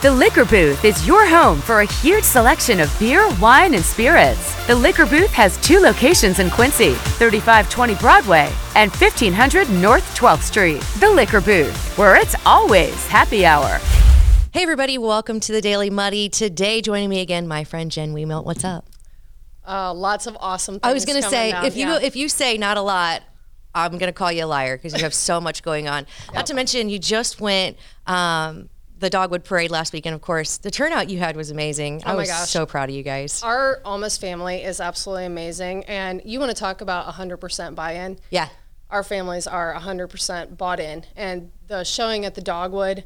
The Liquor Booth is your home for a huge selection of beer, wine, and spirits. The Liquor Booth has two locations in Quincy 3520 Broadway and 1500 North 12th Street. The Liquor Booth, where it's always happy hour. Hey, everybody, welcome to the Daily Muddy. Today, joining me again, my friend Jen Wiemelt. What's up? Uh, lots of awesome things I was going to say, down, if you yeah. if you say not a lot, I'm going to call you a liar because you have so much going on. Not to mention, you just went um, the Dogwood Parade last week, and of course, the turnout you had was amazing. I Oh my was gosh. so proud of you guys. Our Ulmus family is absolutely amazing. And you want to talk about 100% buy in? Yeah. Our families are 100% bought in. And the showing at the Dogwood,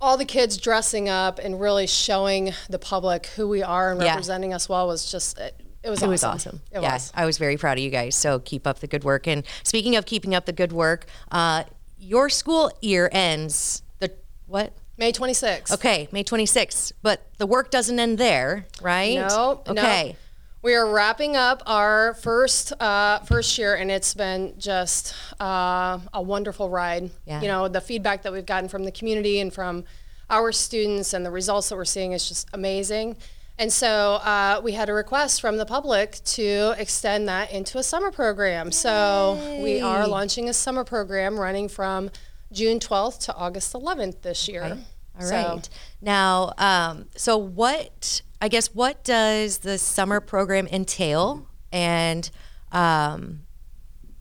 all the kids dressing up and really showing the public who we are and Yeah. representing us well was just, it, it was awesome. It awesome. was awesome. It yeah, was. I was very proud of you guys. So keep up the good work. And speaking of keeping up the good work, uh, your school year ends the what? May 26th. Okay, May 26th. But the work doesn't end there, right? No, no. Okay. We are wrapping up our first uh, first year, and it's been just uh, a wonderful ride. Yeah. You know, the feedback that we've gotten from the community and from our students, and the results that we're seeing is just amazing. And so uh, we had a request from the public to extend that into a summer program. So we are launching a summer program running from June 12th to August 11th this year. All So- right. Now, um, so what, I guess, what does the summer program entail? And um,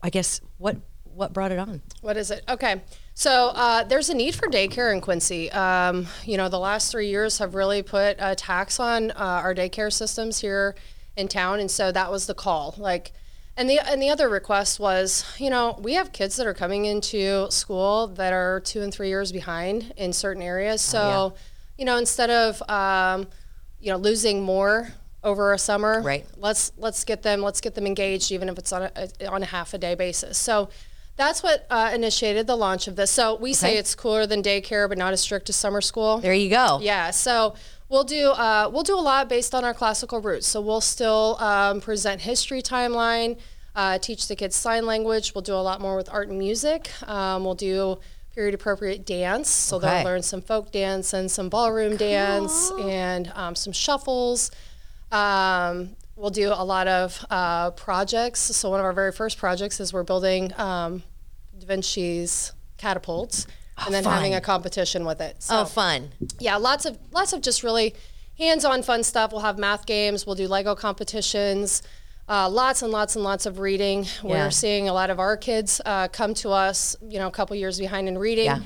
I guess, what, what brought it on? What is it? Okay. So uh, there's a need for daycare in Quincy. Um, you know, the last three years have really put a tax on uh, our daycare systems here in town, and so that was the call. Like, and the and the other request was, you know, we have kids that are coming into school that are two and three years behind in certain areas. So, you know, instead of um, you know losing more over a summer, Right. let's let's get them let's get them engaged even if it's on a, on a half a day basis so that's what uh, initiated the launch of this so we say it's cooler than daycare but not as strict as summer school There you go. yeah so we'll do uh, we'll do a lot based on our classical roots. So we'll still um, present history timeline uh, teach the kids sign language. We'll do a lot more with art and music. Um, we'll do period appropriate dance. So Okay. they'll learn some folk dance and some ballroom dance and um, some shuffles. Um, we'll do a lot of uh, projects. So one of our very first projects is we're building um, Da Vinci's catapults, and then having a competition with it. So Oh, fun. yeah, lots of lots of just really hands-on fun stuff. We'll have math games. We'll do Lego competitions. Uh, lots and lots and lots of reading. We're seeing a lot of our kids uh, come to us, you know, a couple years behind in reading. Yeah.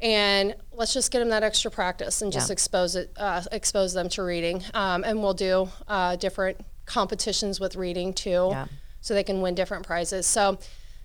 And let's just get them that extra practice and just Yeah. expose it, uh, expose them to reading. Um, and we'll do uh, different competitions with reading too, Yeah. so they can win different prizes. So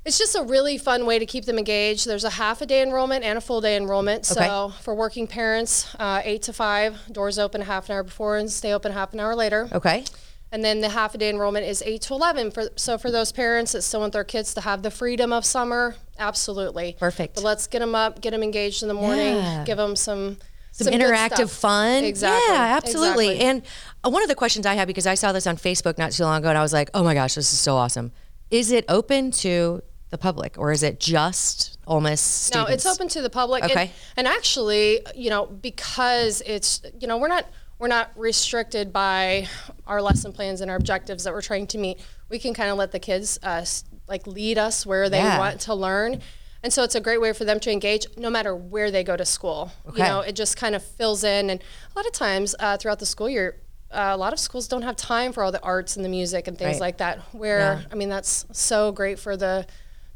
it's just a really fun way to keep them engaged. There's a half a day enrollment and a full day enrollment. So Okay. for working parents, uh, eight to five, doors open a half an hour before and stay open half an hour later. Okay. And then the half a day enrollment is eight to eleven. For so for those parents that still want their kids to have the freedom of summer, absolutely Perfect. But let's get them up, get them engaged in the morning, Yeah. give them some Some, good interactive stuff. fun. Exactly. Yeah, absolutely. exactly. And uh, one of the questions I had because I saw this on Facebook not too long ago and I was like, oh my gosh, this is so awesome. Is it open to the public or is it just almost No, it's open to the public. And- Okay. And, actually, you know, because it's you know we're not we're not restricted by our lesson plans and our objectives that we're trying to meet. We can kind of let the kids uh, like lead us where they Yeah. want to learn. And so it's a great way for them to engage no matter where they go to school. Okay. You know, it just kind of fills in. And a lot of times uh, throughout the school year, uh, a lot of schools don't have time for all the arts and the music and things Right. like that. Where, I mean, that's so great for the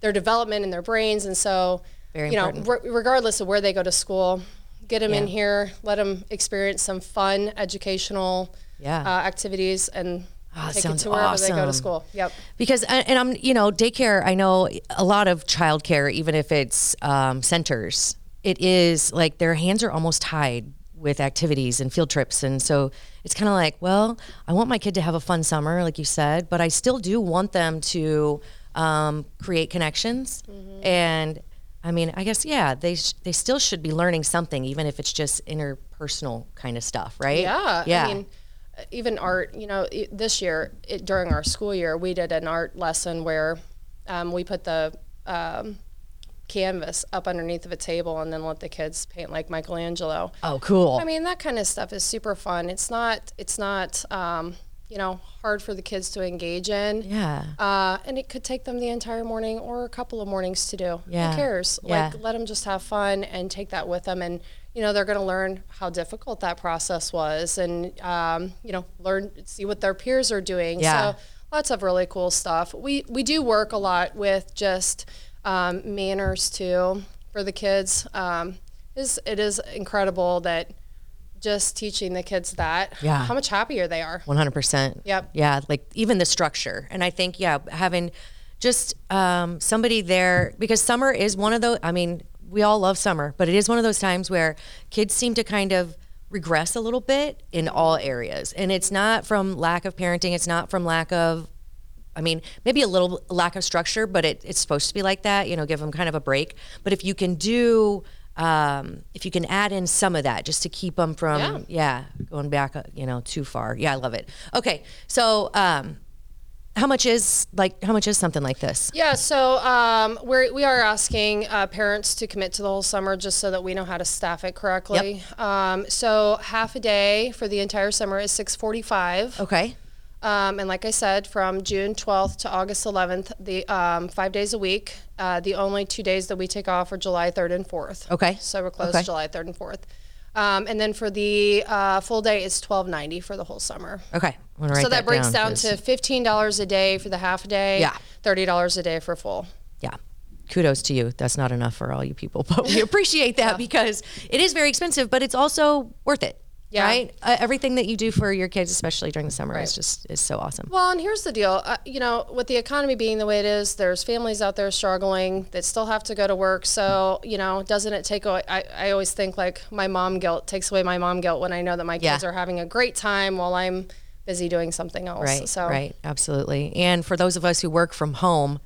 their development and their brains. And so, Very you know, re- regardless of where they go to school, get them in here, let them experience some fun educational Yeah. uh, activities, and Ah, take it to wherever they go to school. Yep. because and and I'm you know daycare I know a lot of childcare even if it's um, centers it is like their hands are almost tied with activities and field trips and so it's kind of like well I want my kid to have a fun summer like you said but I still do want them to um, create connections Mm-hmm. and I mean I guess yeah they sh- they still should be learning something even if it's just interpersonal kind of stuff right Yeah. yeah I mean, even art, you know, this year, it, during our school year, we did an art lesson where um, we put the um, canvas up underneath of a table and then let the kids paint like Michelangelo. Oh, cool. I mean, that kind of stuff is super fun. It's not, it's not, um, you know, hard for the kids to engage in. yeah. Uh, and it could take them the entire morning or a couple of mornings to do. Yeah. Who cares? Yeah. Like, let them just have fun and take that with them. And, you know, they're going to learn how difficult that process was and, um, you know, learn, see what their peers are doing. Yeah. So lots of really cool stuff. We, we do work a lot with just um, manners too for the kids. Um, is it is incredible that just teaching the kids that, Yeah. how much happier they are. 100%. Yep. Yeah, like even the structure. And I think, yeah, having just um, somebody there, because summer is one of those, I mean, we all love summer, but it is one of those times where kids seem to kind of regress a little bit in all areas. And it's not from lack of parenting, it's not from lack of I mean, maybe a little lack of structure, but it, it's supposed to be like that. You know, give them kind of a break. But if you can do, um, if you can add in some of that, just to keep them from, Yeah. yeah, going back, uh, you know, too far. Yeah, I love it. Okay, so um, how much is like how much is something like this? Yeah, so um, we're, we are asking uh, parents to commit to the whole summer just so that we know how to staff it correctly. Um, so half a day for the entire summer is 645. Okay, Um, and like I said, from June 12th to August 11th, the um, five days a week. Uh, the only two days that we take off are July 3rd and 4th. Okay. So we're closed Okay. July 3rd and 4th. Um, and then for the uh, full day, it's 1290 for the whole summer. okay. I'm gonna write So that, breaks down, 'cause- to $15 a day for the half a day. Yeah. $30 a day for full. yeah kudos to you that's not enough for all you people but we appreciate that because it is very expensive but it's also worth it Yeah. right uh, everything that you do for your kids especially during the summer is just is so awesome Well, and here's the deal. Uh, you know, with the economy being the way it is, there's families out there struggling that still have to go to work. So, you know, doesn't it take away? I, I always think like my mom guilt takes away my mom guilt when I know that my kids Yeah. are having a great time while I'm busy doing something else. right So, right absolutely and for those of us who work from home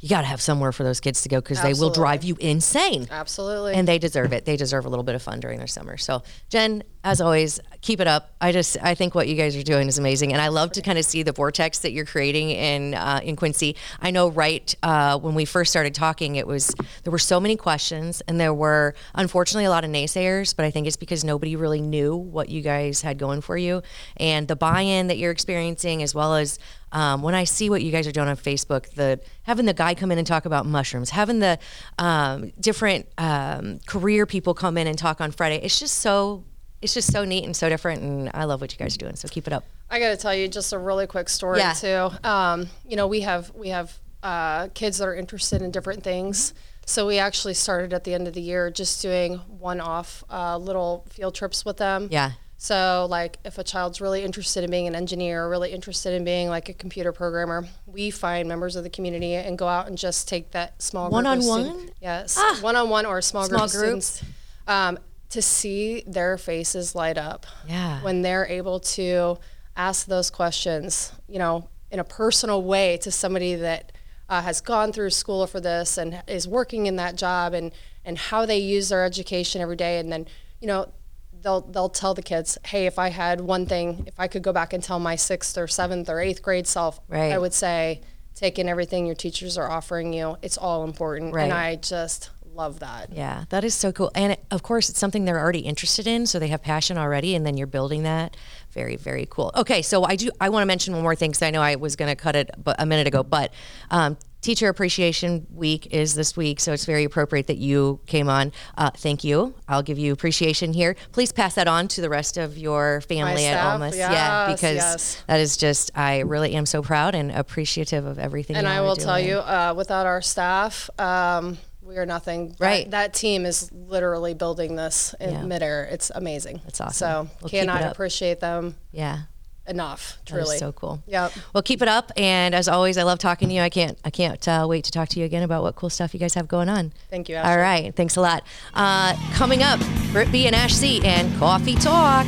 you got to have somewhere for those kids to go because they will drive you insane absolutely. and they deserve it. They deserve a little bit of fun during their summer. So, Jen, as always, keep it up. I just I think what you guys are doing is amazing, and I love to kind of see the vortex that you're creating in uh, in Quincy. I know, right uh, when we first started talking, it was there were so many questions, and there were unfortunately a lot of naysayers. But I think it's because nobody really knew what you guys had going for you, and the buy-in that you're experiencing, as well as um, when I see what you guys are doing on Facebook, the having the guy come in and talk about mushrooms, having the um, different um, career people come in and talk on Friday, it's just so it's just so neat and so different, and I love what you guys are doing. So keep it up. I got to tell you just a really quick story Yeah. too. Um, you know, we have we have uh, kids that are interested in different things. So we actually started at the end of the year just doing one-off uh, little field trips with them. Yeah. So like if a child's really interested in being an engineer or really interested in being like a computer programmer, we find members of the community and go out and just take that small group of One-on-one? student- Yes, one-on-one or a small, Small group of students. Um, to see their faces light up Yeah. when they're able to ask those questions, you know, in a personal way to somebody that uh, has gone through school for this and is working in that job and, and how they use their education every day. And then, you know, they'll, they'll tell the kids, hey, if I had one thing, if I could go back and tell my sixth or seventh or eighth grade self, Right. I would say, take in everything your teachers are offering you. It's all important. Right. And I just love that. Yeah, that is so cool. And it, of course, it's something they're already interested in, so they have passion already, and then you're building that. Very, very cool. Okay, so I do. I want to mention one more thing because I know I was going to cut it a minute ago, but um, Teacher Appreciation Week is this week, so it's very appropriate that you came on. Uh, thank you. I'll give you appreciation here. Please pass that on to the rest of your family at staff? Ulmus. yeah, because yes. that is just. I really am so proud and appreciative of everything. And I will tell you, uh, without our staff, um, we are nothing. Right. That, team is literally building this in Yeah. midair. It's amazing. That's awesome. So Well, cannot appreciate them Yeah. enough. That Truly. so cool. Yeah. Well, keep it up, and as always, I love talking to you. I can't, I can't uh, wait to talk to you again about what cool stuff you guys have going on. Thank you, All Ashley. right, thanks a lot. Uh, coming up, Britt B and Ash C and Coffee Talk.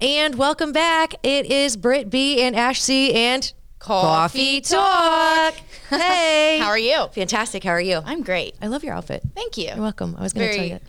And welcome back. It is Britt B and Ash C and Coffee Talk. Hey. How are you? Fantastic. How are you? I'm great. I love your outfit. Thank you. You're welcome. I was going to tell you.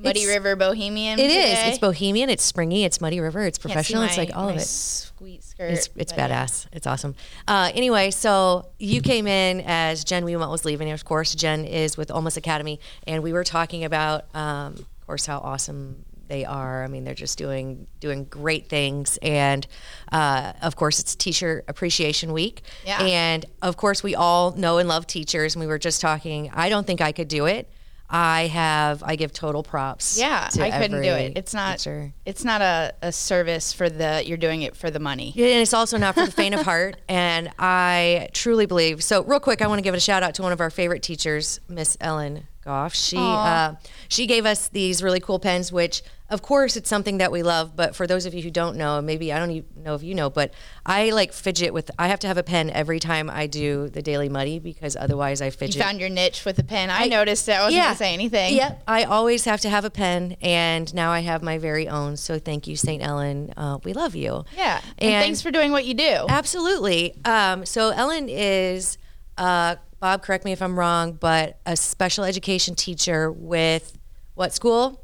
Muddy It's- River Bohemian. It is. today. It's bohemian. It's springy. It's Muddy River. It's professional. it's like all my of it. Sweet skirt. It's, it's badass. It's awesome. Uh, anyway, so you came in as Jen Wiemelt was leaving. Of course, Jen is with Ulmus Academy, and we were talking about, um, of course, how awesome they are. I mean, they're just doing doing great things, and uh, of course, it's Teacher Appreciation Week. Yeah. And of course, we all know and love teachers, and we were just talking. I don't think I could do it. I have. I give total props. Yeah, I couldn't do it. It's not. teacher. It's not a, a service for the. You're doing it for the money. Yeah, and it's also not for the faint of heart. And I truly believe. So, real quick, I want to give a shout out to one of our favorite teachers, Miss Ellen Goff. She uh, she gave us these really cool pens, which, of course, it's something that we love. But for those of you who don't know, maybe I don't even know if you know, but I like fidget with. I have to have a pen every time I do the Daily Muddy because otherwise I fidget. You found your niche with the pen. I, noticed it. I wasn't gonna say anything. Yep. I always have to have a pen, and now I have my very own. So thank you, St. Ellen. Uh, we love you. Yeah. And, And- thanks for doing what you do. Absolutely. Um, so Ellen is, uh, Bob, correct me if I'm wrong, but a special education teacher with what school?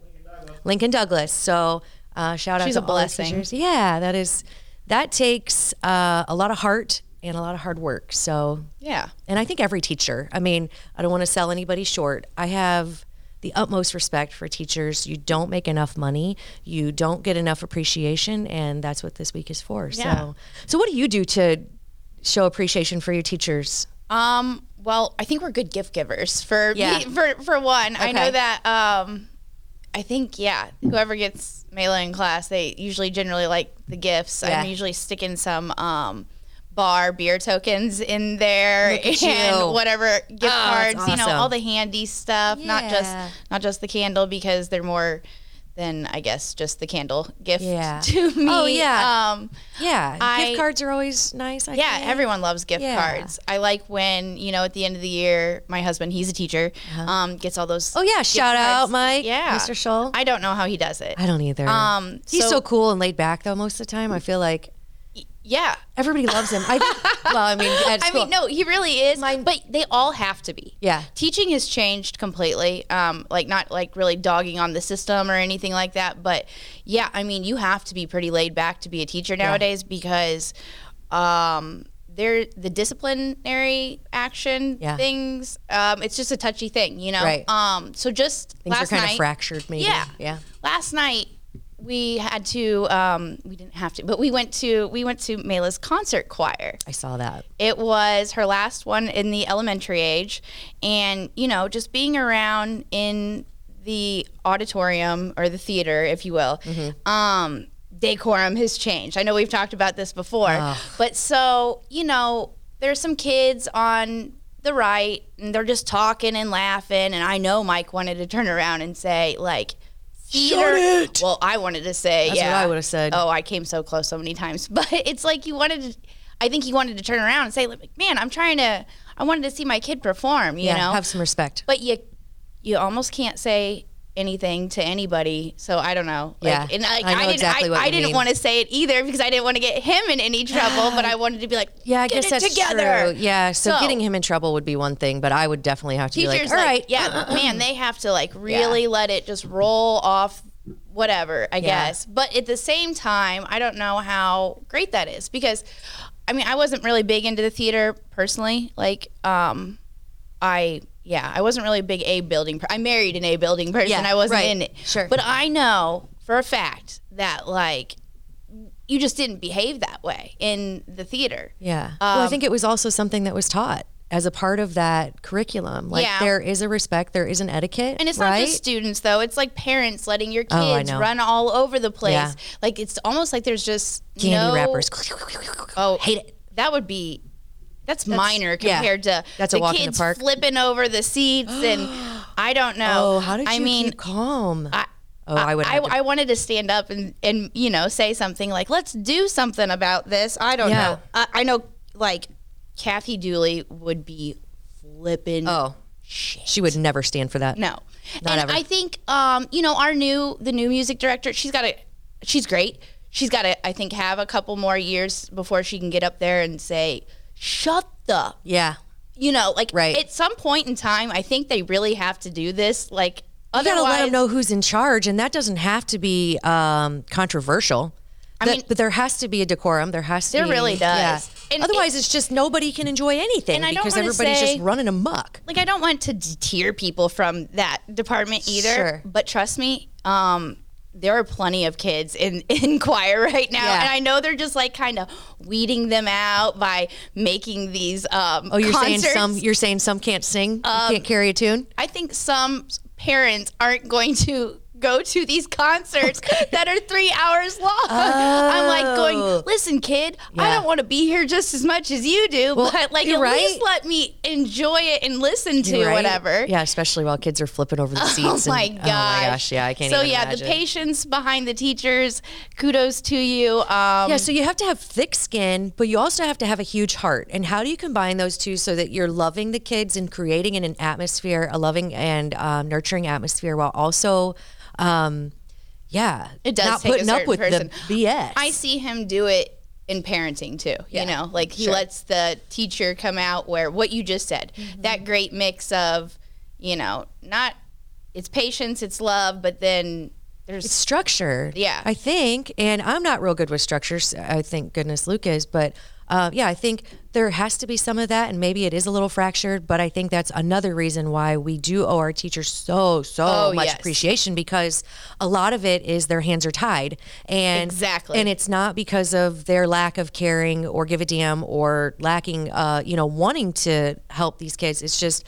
Lincoln Douglas. So uh, shout out She's to a all the blessing. teachers. Yeah, that is that takes uh, a lot of heart and a lot of hard work. So Yeah. and I think every teacher, I mean, I don't want to sell anybody short. I have the utmost respect for teachers. You don't make enough money, you don't get enough appreciation, and that's what this week is for. Yeah. So, so what do you do to show appreciation for your teachers? Um. Well, I think we're good gift givers. For Yeah. me, for for one, I know that. Um. I think yeah. Whoever gets Mela in class, they usually generally like the gifts. Yeah. I'm usually sticking some um bar beer tokens in there and you. whatever gift Oh, cards. You know, all the handy stuff. Not just not just the candle because they're more than I guess just the candle gift Yeah. to me. Oh, yeah. Um. Yeah, I- gift cards are always nice. I Yeah, think. everyone loves gift Yeah. cards. I like when, you know, at the end of the year, my husband, he's a teacher, um, gets all those. Oh yeah, shout out. Mike, Yeah. Mr. Scholl. I don't know how he does it. I don't either. Um, He's so, so- cool and laid back though. Most of the time, I feel like yeah. everybody loves him. I well, I mean, I mean, no, he really is. but they all have to be. Yeah. Teaching has changed completely. Um, like not like really dogging on the system or anything like that. But yeah, I mean, you have to be pretty laid back to be a teacher nowadays because, um, there the disciplinary action Yeah. things. Um, it's just a touchy thing, you know. Right. Um, so just Things last are kind night, of fractured, maybe. Yeah. Yeah. Last night we had to. Um, we didn't have to, but we went to we went to Mela's concert choir. I saw that. It was her last one in the elementary age. And, you know, just being around in the auditorium or the theater, if you will, um, decorum has changed. I know we've talked about this before. But so, you know, there's some kids on the right and they're just talking and laughing. And I know Mike wanted to turn around and say, like, theater. it! Well, I wanted to say, That's what yeah. I would've said. Oh, I came so close so many times. But it's like you wanted to, I think he wanted to turn around and say, like, man, I'm trying to, I wanted to see my kid perform, you yeah, know? have some respect. but you, you almost can't say anything to anybody. So I don't know. Like, Yeah, and like, I know didn't, exactly I, what I didn't want to say it either because I didn't want to get him in any trouble, but I wanted to be like, Yeah, I get guess it that's together. true. Yeah, so, So- getting him in trouble would be one thing, but I would definitely have to be like, all like, right, yeah man they have to like really let it just roll off whatever i Yeah. guess but at the same time i don't know how great that is because i mean i wasn't really big into the theater personally like um i yeah i wasn't really a big a building per- i married an a building person Yeah, i wasn't right. in it Sure. but i know for a fact that like you just didn't behave that way in the theater Yeah. well, I Um, think it was also something that was taught as a part of that curriculum. Like Yeah. there is a respect, there is an etiquette, And it's right? not just students though; it's like parents letting your Oh, kids know. run all over the place. Yeah. Like it's almost like there's just candy no, wrappers. Oh, hate it. That would be that's, minor yeah. compared to That's a the walk in the kids park. flipping over the seats and I don't know. Oh, how did you I mean, keep calm? I, oh, I would. I, to- I wanted to stand up and, and you know say something like let's do something about this. I don't Yeah. know. I, I know like Kathy Dooley would be flipping. oh, shit. she would never stand for that. No. Not and ever. I think um, you know, our new the new music director, she's got a she's great. she's got to, I think, have a couple more years before she can get up there and say, "Shut the," Yeah. you know, like Right. at some point in time, I think they really have to do this. Like, You gotta let them know who's in charge, and that doesn't have to be um, controversial. I That- mean- but there has to be a decorum. There has to. There be, really does. Yeah. And Otherwise, it's just nobody can enjoy anything And I don't because everybody's say- just running amok. like I don't want to deter people from that department either. Sure. But trust me, um, there are plenty of kids in, in choir right now, Yeah. and I know they're just like kind of weeding them out by making these. Um, Oh, you're concerts. saying some. You're saying some can't sing, can't carry a tune. I think some parents aren't going to go to these concerts that are three hours long. I'm like Oh. going, listen, kid, I don't want to be here just as much as you do, but like at right. least let me enjoy it and listen to Right? whatever. Yeah, especially while kids are flipping over the seats. Oh my and, gosh! Oh my gosh! Yeah, I can't. So yeah, imagine. the patience behind the teachers. Kudos to you. Um, Yeah, so you have to have thick skin, but you also have to have a huge heart. And how do you combine those two so that you're loving the kids and creating in an atmosphere, a loving and um, nurturing atmosphere, while also, um, yeah, It does not putting up with person. the BS. I see him do it in parenting too. Yeah, You know, like he sure. lets the teacher come out where what you just said, Mm-hmm. that great mix of, you know, not it's patience, it's love, but then there's it's structure. Yeah. I think, and I'm not real good with structures. I think goodness Luke is, but uh, yeah, I think there has to be some of that, and maybe it is a little fractured. But I think that's another reason why we do owe our teachers so so Oh, much yes. appreciation because a lot of it is their hands are tied, and Exactly. and it's not because of their lack of caring or give a damn or lacking, uh, you know, wanting to help these kids. It's just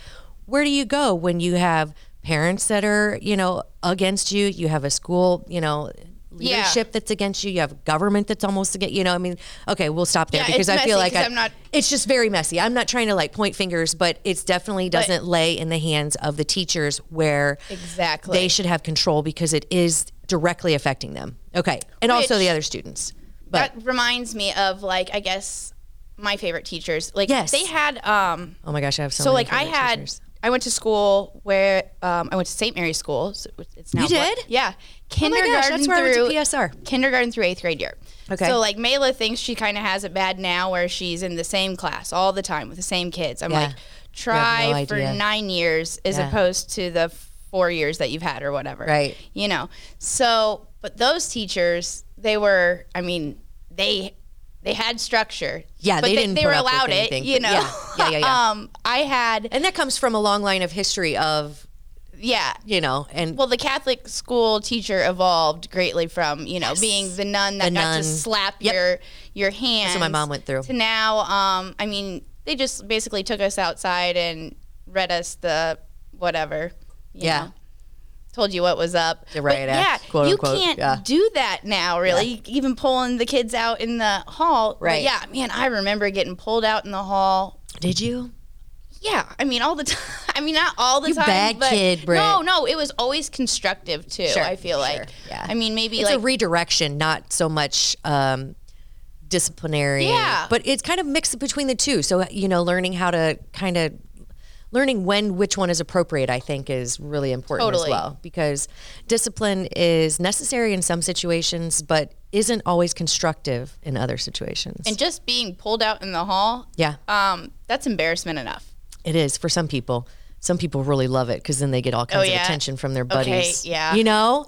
where do you go when you have parents that are, you know, against you? You have a school, you know, Yeah. leadership that's against you. You have government that's almost against. You know, I mean, okay, we'll stop there Yeah, because I feel like I, I'm not- It's just very messy. I'm not trying to like point fingers, but it's definitely doesn't lay in the hands of the teachers where Exactly. they should have control because it is directly affecting them. Okay, and also the other students. But that reminds me of like I guess my favorite teachers. Like Yes. they had um oh my gosh, I have so, so like I had teachers. I went to school where um, I went to St. Mary's School. So it's now You did? Yeah, kindergarten gosh, that's where I through PSR. Kindergarten through eighth grade year. Okay. So like Mayla thinks she kind of has it bad now, where she's in the same class all the time with the same kids. I'm Yeah. like, try no for nine years as Yeah. opposed to the four years that you've had or whatever. Right. You know. So, but those teachers, they were. I mean, they. They had structure. Yeah, but they didn't They were allowed it, anything, you know. yeah. Yeah, yeah, yeah. um, I had, And that comes from a long line of history of, yeah, you know, and well, the Catholic school teacher evolved greatly from you know being the nun that The got nun. to slap Yep. your your hands. what my mom went through. To now, um, I mean, they just basically took us outside and read us the whatever. you Yeah. know, told you what was up. The But riot act, yeah, quote, you unquote, can't yeah. do that now. Really, even pulling the kids out in the hall. But Right. yeah, man, I remember getting pulled out in the hall did you? yeah, I mean all the time. I mean not all the You time. bad but kid, Britt. No, no, it was always constructive too. Sure, I feel sure, like. yeah. I mean maybe It's like a redirection, not so much um, disciplinary. Yeah. But it's kind of mixed between the two. So, you know, learning how to kind of learning when which one is appropriate, I think, is really important as Totally. well because discipline is necessary in some situations, but isn't always constructive in other situations. and just being pulled out in the hall. yeah, Um, that's embarrassment enough. it is for some people. Some people really love it because then they get all kinds Oh, yeah? of attention from their Okay, buddies. yeah. You know?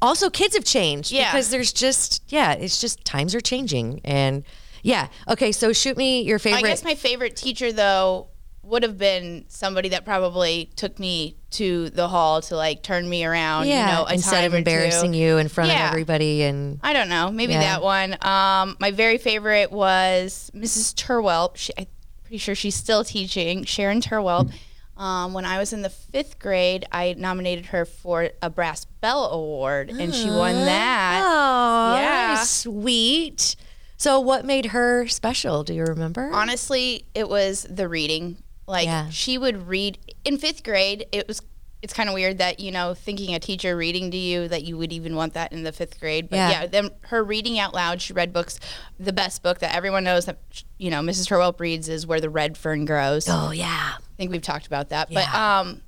Also, kids have changed Yeah. because there's just, yeah, it's just times are changing. And yeah. Okay. So shoot me your favorite. I guess my favorite teacher though would have been somebody that probably took me to the hall to like turn me around. yeah. You know, instead of embarrassing you in front Yeah. of everybody. And I don't know, maybe Yeah. that one. Um, my very favorite was Mrs. Turwelp. She, I'm pretty sure she's still teaching. Sharon Turwelp. Um, when I was in the fifth grade, I nominated her for a Brass Bell Award, and she won that. oh, Yeah. sweet. So, what made her special? Do you remember? Honestly, it was the reading. Like Yeah. she would read in fifth grade. It was. It's kind of weird that you know, thinking a teacher reading to you that you would even want that in the fifth grade. But Yeah. yeah, then her reading out loud. She read books. The best book that everyone knows that you know Mrs. Turwelp reads is Where the Red Fern Grows. oh, yeah. I think we've talked about that. But Yeah. um,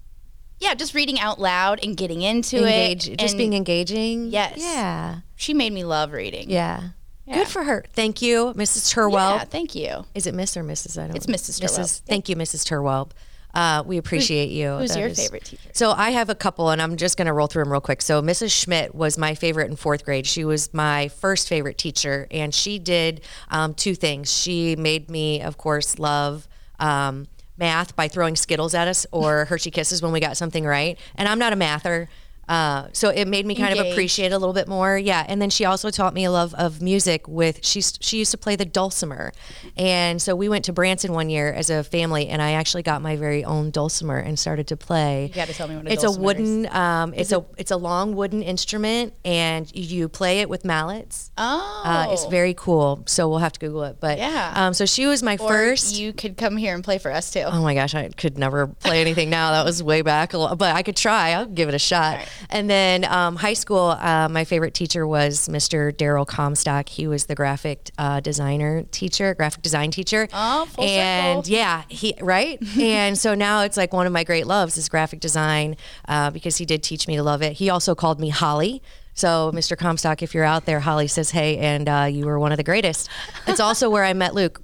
yeah, just reading out loud and getting into Engage, it. just being engaging. Yes. Yeah. She made me love reading. Yeah. Yeah. Good for her. Thank you, Mrs. Turwell. Yeah, thank you. Is it Miss or Mrs.? I don't It's. Mrs. Turwell. Thank you, Mrs. Turwell. Uh, we appreciate you. who's That your is- favorite teacher? So I have a couple, and I'm just going to roll through them real quick. So Mrs. Schmidt was my favorite in fourth grade. She was my first favorite teacher, and she did um, two things. She made me, of course, love. Um, math by throwing skittles at us or hershey kisses when we got something right and i'm not a mather uh, so it made me kind of appreciate a little bit more yeah and then she also taught me a love of music with she's she used to play the dulcimer and so we went to branson one year as a family and i actually got my very own dulcimer and started to play You gotta tell me what a it's a wooden um, it's a it's a long wooden instrument and you play it with mallets Oh. uh, it's very cool so we'll have to google it but Yeah. um, so she was my Or first You could come here and play for us too. Oh my gosh, I could never play anything now. That was way back, but I could try. I'll give it a shot. And then um, high school, uh, my favorite teacher was Mr. Daryl Comstock. He was the graphic uh, designer teacher, graphic design teacher. Oh, full and circle. yeah, he right. and so now it's like one of my great loves is graphic design uh, because he did teach me to love it. He also called me Holly. So, Mr. Comstock, if you're out there, Holly says, "Hey," and uh, you were one of the greatest. It's also where I met Luke.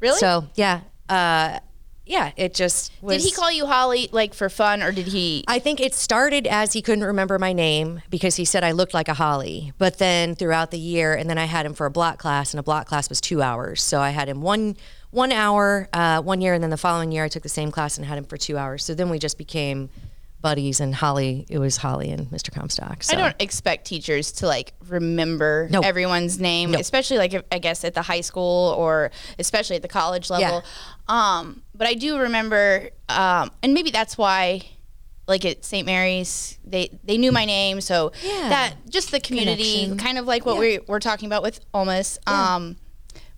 Really? So yeah, uh, yeah. It just was. did he call you Holly like for fun, or did he? I think it started as he couldn't remember my name because he said I looked like a Holly. But then throughout the year, and then I had him for a block class, and a block class was two hours. So I had him one one hour uh, one year, and then the following year I took the same class and had him for two hours. So then we just became buddies, and Holly. It was Holly and Mr. Comstock. So. I don't expect teachers to like remember everyone's name, especially like if, I guess at the high school or especially at the college level. Um, but I do remember, um, and maybe that's why, like at St. Mary's, they they knew my name, so Yeah. that just the community, Connection. kind of like what we we're talking about with Ulmus. Um,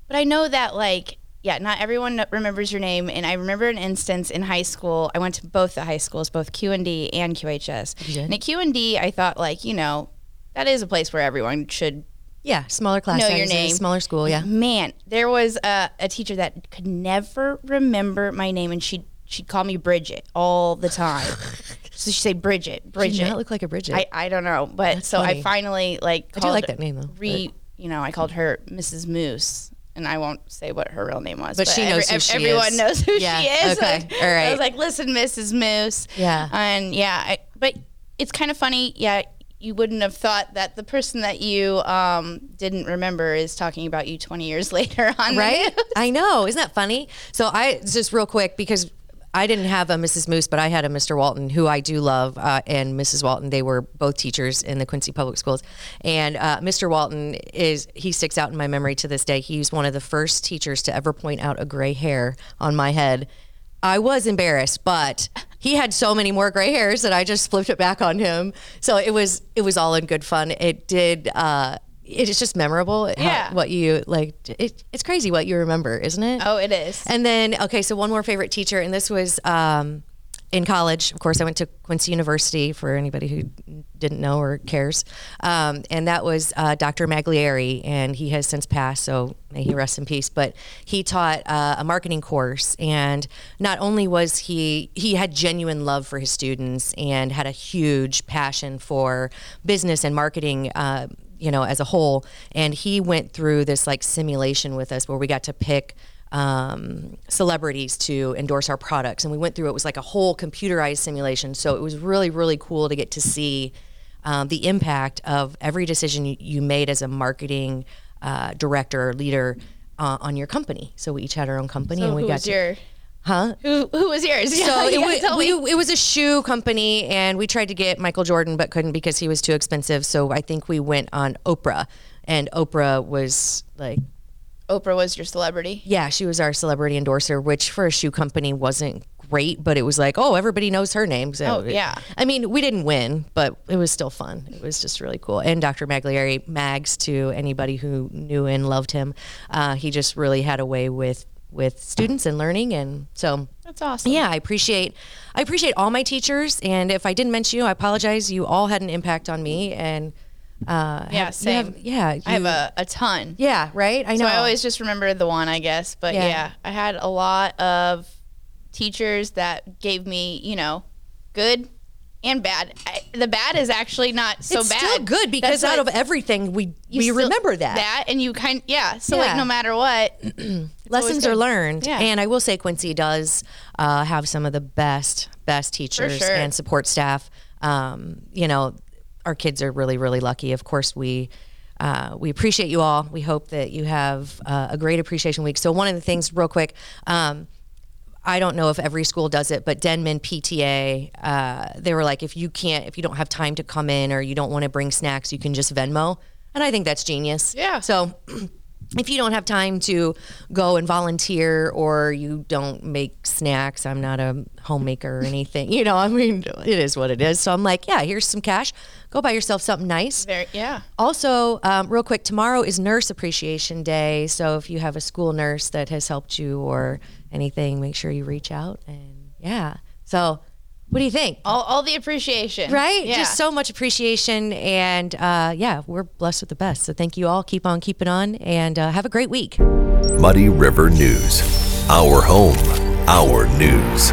but I know that like. Yeah, not everyone remembers your name, and I remember an instance in high school. I went to both the high schools, both QND and QHS. And at QND, I thought like you know, that is a place where everyone should Yeah, smaller class know your sizes, name. smaller school. Yeah. Man, there was a, a teacher that could never remember my name, and she'd she'd call me Bridget all the time. so she'd say Bridget, Did Bridget. not look like a Bridget. I, I don't know, but That's so funny. I finally like I do like that name, though, Re, you know, I called her Mrs. Moose. And I won't say what her real name was, But she knows who she everyone is. knows who Yeah, she is. okay, I, all right. I was like, "Listen, Mrs. Moose." Yeah. and yeah, I, but it's kind of funny. Yeah, you wouldn't have thought that the person that you um, didn't remember is talking about you 20 years later on right? I know. Isn't that funny? So I just real quick because I didn't have a Mrs. Moose, but I had a Mr. Walton who I do love, uh, and Mrs. Walton. They were both teachers in the Quincy Public Schools, and uh, Mr. Walton is he sticks out in my memory to this day. He's one of the first teachers to ever point out a gray hair on my head. I was embarrassed, but he had so many more gray hairs that I just flipped it back on him. So it was it was all in good fun. It did. Uh, it is just memorable. how- Yeah. what you like. It, it's crazy what you remember, isn't it? Oh, it is. And then, okay, so one more favorite teacher, and this was um, in college. Of course, I went to Quincy University for anybody who didn't know or cares. Um, and that was uh, Dr. Maglieri, and he has since passed, so may he rest in peace. But he taught uh, a marketing course, and not only was he, he had genuine love for his students and had a huge passion for business and marketing. Uh, you know, as a whole, and he went through this like simulation with us where we got to pick um, celebrities to endorse our products. And we went through it was like a whole computerized simulation. So it was really, really cool to get to see um, the impact of every decision you, you made as a marketing uh, director or leader uh, on your company. So we each had our own company, So and we got was to. Huh? who who was yours? So Yeah, it, was, we, it was a shoe company, and we tried to get Michael Jordan, but couldn't because he was too expensive. So I think we went on Oprah, and Oprah was like Oprah was your celebrity. yeah, she was our celebrity endorser, which for a shoe company wasn't great, but it was like, oh, everybody knows her name. So Oh, it- yeah. I mean, we didn't win, but it was still fun. It was just really cool. And Dr. Magliari, Mags to anybody who knew and loved him, uh, he just really had a way with with students and learning, and so That's awesome. yeah, I appreciate I appreciate all my teachers, and if I didn't mention you, I apologize. You all had an impact on me, and uh, Yeah, have- you same. have- yeah, I have a, a ton. yeah, right. I know. So I always just remember the one, I guess. But Yeah. yeah. I had a lot of teachers that gave me, you know, good and bad. I, the bad is actually not so bad. it's bad. still good because That's out what- of everything we we still- remember that. that and you kind yeah so Yeah. like no matter what lessons are learned Yeah. and i will say quincy does uh, have some of the best best teachers sure. and support staff um, you know our kids are really really lucky of course we uh, we appreciate you all we hope that you have uh, a great appreciation week so one of the things real quick um, I don't know if every school does it, but Denman PTA, uh, they were like, if you can't, if you don't have time to come in or you don't want to bring snacks, you can just Venmo. And I think that's genius. Yeah. So if you don't have time to go and volunteer or you don't make snacks, I'm not a homemaker or anything. You know, I mean, it is what it is. So I'm like, yeah, here's some cash. Go buy yourself something nice. Very, yeah. Also, um, real quick, tomorrow is Nurse Appreciation Day. So if you have a school nurse that has helped you or anything, make sure you reach out. And yeah. So what do you think? all, all the appreciation Right? yeah. Just so much appreciation. And uh, yeah, we're blessed with the best. So thank you all. Keep on keeping on and uh, have a great week. Muddy River News. Our home, our news.